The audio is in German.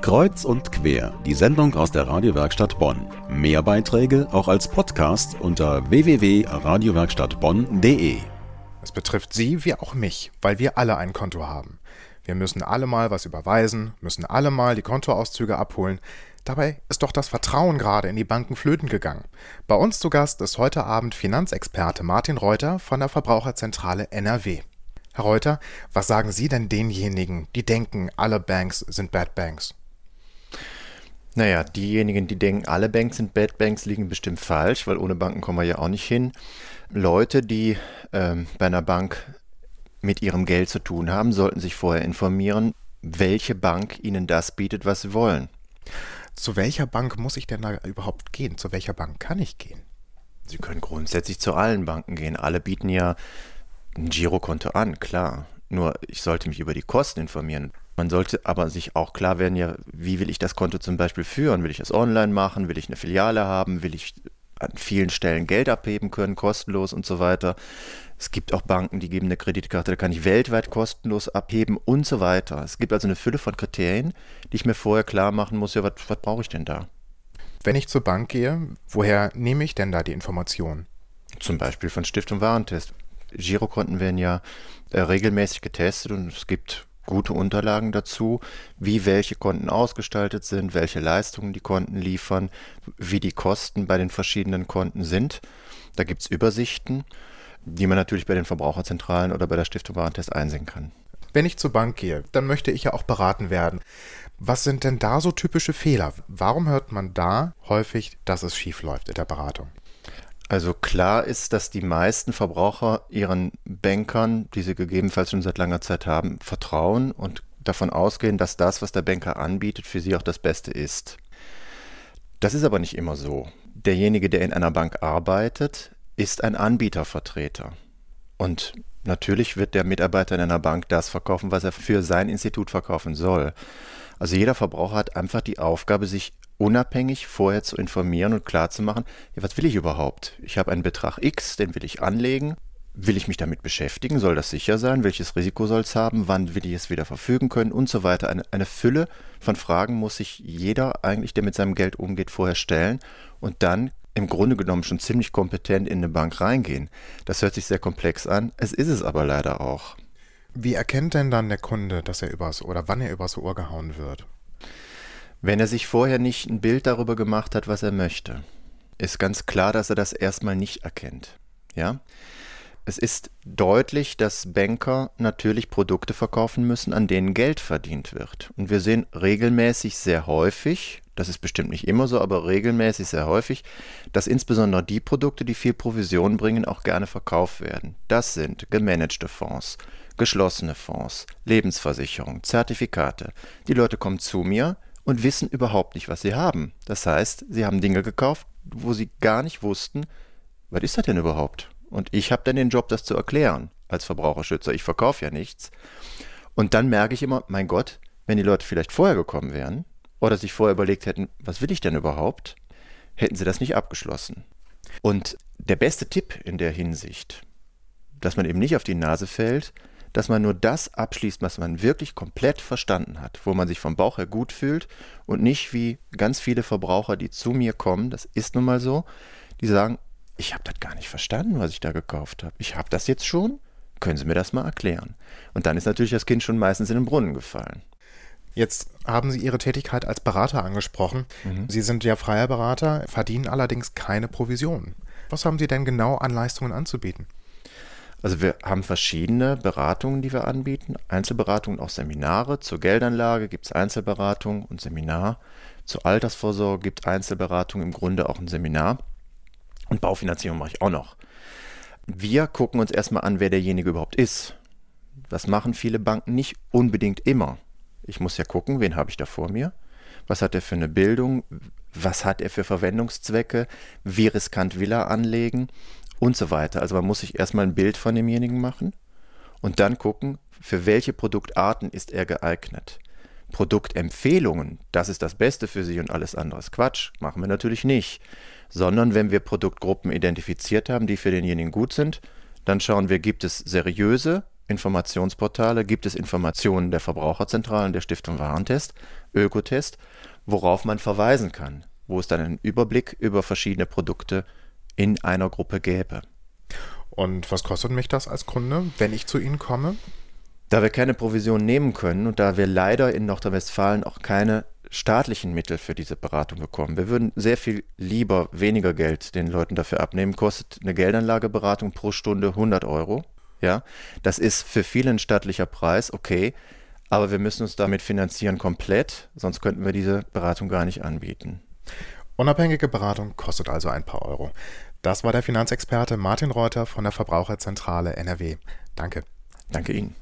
Kreuz und quer, die Sendung aus der Radiowerkstatt Bonn. Mehr Beiträge auch als Podcast unter www.radiowerkstattbonn.de. Es betrifft Sie wie auch mich, weil wir alle ein Konto haben. Wir müssen alle mal was überweisen, müssen alle mal die Kontoauszüge abholen. Dabei ist doch das Vertrauen gerade in die Banken flöten gegangen. Bei uns zu Gast ist heute Abend Finanzexperte Martin Reuter von der Verbraucherzentrale NRW. Herr Reuter, was sagen Sie denn denjenigen, die denken, alle Banks sind Bad Banks? Naja, diejenigen, die denken, alle Banks sind Bad Banks, liegen bestimmt falsch, weil ohne Banken kommen wir ja auch nicht hin. Leute, die ähm, bei einer Bank mit ihrem Geld zu tun haben, sollten sich vorher informieren, welche Bank ihnen das bietet, was sie wollen. Zu welcher Bank muss ich denn da überhaupt gehen? Zu welcher Bank kann ich gehen? Sie können grundsätzlich zu allen Banken gehen. Alle bieten ja ein Girokonto an, klar. Nur ich sollte mich über die Kosten informieren. Man sollte aber sich auch klar werden, ja, wie will ich das Konto zum Beispiel führen? Will ich es online machen? Will ich eine Filiale haben? Will ich an vielen Stellen Geld abheben können, kostenlos und so weiter? Es gibt auch Banken, die geben eine Kreditkarte, da kann ich weltweit kostenlos abheben und so weiter. Es gibt also eine Fülle von Kriterien, die ich mir vorher klar machen muss, ja, was, was brauche ich denn da? Wenn ich zur Bank gehe, woher nehme ich denn da die Informationen? Zum Beispiel von Stiftung Warentest. Girokonten werden ja äh, regelmäßig getestet und es gibt gute Unterlagen dazu, wie welche Konten ausgestaltet sind, welche Leistungen die Konten liefern, wie die Kosten bei den verschiedenen Konten sind. Da gibt es Übersichten, die man natürlich bei den Verbraucherzentralen oder bei der Stiftung Warentest einsehen kann. Wenn ich zur Bank gehe, dann möchte ich ja auch beraten werden. Was sind denn da so typische Fehler? Warum hört man da häufig, dass es schief läuft in der Beratung? Also klar ist, dass die meisten Verbraucher ihren Bankern, die sie gegebenenfalls schon seit langer Zeit haben, vertrauen und davon ausgehen, dass das, was der Banker anbietet, für sie auch das Beste ist. Das ist aber nicht immer so. Derjenige, der in einer Bank arbeitet, ist ein Anbietervertreter. Und natürlich wird der Mitarbeiter in einer Bank das verkaufen, was er für sein Institut verkaufen soll. Also jeder Verbraucher hat einfach die Aufgabe, sich unabhängig vorher zu informieren und klarzumachen, ja, was will ich überhaupt? Ich habe einen Betrag X, den will ich anlegen. Will ich mich damit beschäftigen? Soll das sicher sein? Welches Risiko soll es haben? Wann will ich es wieder verfügen können? Und so weiter. Eine, eine Fülle von Fragen muss sich jeder eigentlich, der mit seinem Geld umgeht, vorher stellen und dann im Grunde genommen schon ziemlich kompetent in eine Bank reingehen. Das hört sich sehr komplex an. Es ist es aber leider auch. Wie erkennt denn dann der Kunde, dass er übers oder wann er übers Ohr gehauen wird? Wenn er sich vorher nicht ein Bild darüber gemacht hat, was er möchte, ist ganz klar, dass er das erstmal nicht erkennt. Ja? Es ist deutlich, dass Banker natürlich Produkte verkaufen müssen, an denen Geld verdient wird. Und wir sehen regelmäßig sehr häufig, das ist bestimmt nicht immer so, aber regelmäßig sehr häufig, dass insbesondere die Produkte, die viel Provision bringen, auch gerne verkauft werden. Das sind gemanagte Fonds, geschlossene Fonds, Lebensversicherung, Zertifikate. Die Leute kommen zu mir, und wissen überhaupt nicht, was sie haben. Das heißt, sie haben Dinge gekauft, wo sie gar nicht wussten, was ist das denn überhaupt? Und ich habe dann den Job, das zu erklären als Verbraucherschützer. Ich verkaufe ja nichts. Und dann merke ich immer, mein Gott, wenn die Leute vielleicht vorher gekommen wären oder sich vorher überlegt hätten, was will ich denn überhaupt, hätten sie das nicht abgeschlossen. Und der beste Tipp in der Hinsicht, dass man eben nicht auf die Nase fällt, dass man nur das abschließt, was man wirklich komplett verstanden hat, wo man sich vom Bauch her gut fühlt und nicht wie ganz viele Verbraucher, die zu mir kommen, das ist nun mal so, die sagen, ich habe das gar nicht verstanden, was ich da gekauft habe. Ich habe das jetzt schon, können Sie mir das mal erklären? Und dann ist natürlich das Kind schon meistens in den Brunnen gefallen. Jetzt haben Sie Ihre Tätigkeit als Berater angesprochen. Mhm. Sie sind ja freier Berater, verdienen allerdings keine Provision. Was haben Sie denn genau an Leistungen anzubieten? Also wir haben verschiedene Beratungen, die wir anbieten. Einzelberatungen, auch Seminare. Zur Geldanlage gibt es Einzelberatung und Seminar. Zur Altersvorsorge gibt es Einzelberatung, im Grunde auch ein Seminar. Und Baufinanzierung mache ich auch noch. Wir gucken uns erstmal an, wer derjenige überhaupt ist. Das machen viele Banken nicht unbedingt immer. Ich muss ja gucken, wen habe ich da vor mir? Was hat er für eine Bildung? Was hat er für Verwendungszwecke? Wie riskant will er anlegen? Und so weiter. Also man muss sich erstmal ein Bild von demjenigen machen und dann gucken, für welche Produktarten ist er geeignet. Produktempfehlungen, das ist das Beste für Sie und alles andere ist Quatsch, machen wir natürlich nicht. Sondern wenn wir Produktgruppen identifiziert haben, die für denjenigen gut sind, dann schauen wir, gibt es seriöse Informationsportale gibt es Informationen der Verbraucherzentralen, der Stiftung Warentest, Ökotest, worauf man verweisen kann, wo es dann einen Überblick über verschiedene Produkte in einer Gruppe gäbe. Und was kostet mich das als Kunde, wenn ich zu Ihnen komme? Da wir keine Provision nehmen können und da wir leider in Nordrhein-Westfalen auch keine staatlichen Mittel für diese Beratung bekommen. Wir würden sehr viel lieber weniger Geld den Leuten dafür abnehmen. Kostet eine Geldanlageberatung pro Stunde 100 Euro. Ja, das ist für viele ein staatlicher Preis, okay, aber wir müssen uns damit finanzieren komplett, sonst könnten wir diese Beratung gar nicht anbieten. Unabhängige Beratung kostet also ein paar Euro. Das war der Finanzexperte Martin Reuter von der Verbraucherzentrale NRW. Danke. Danke Ihnen.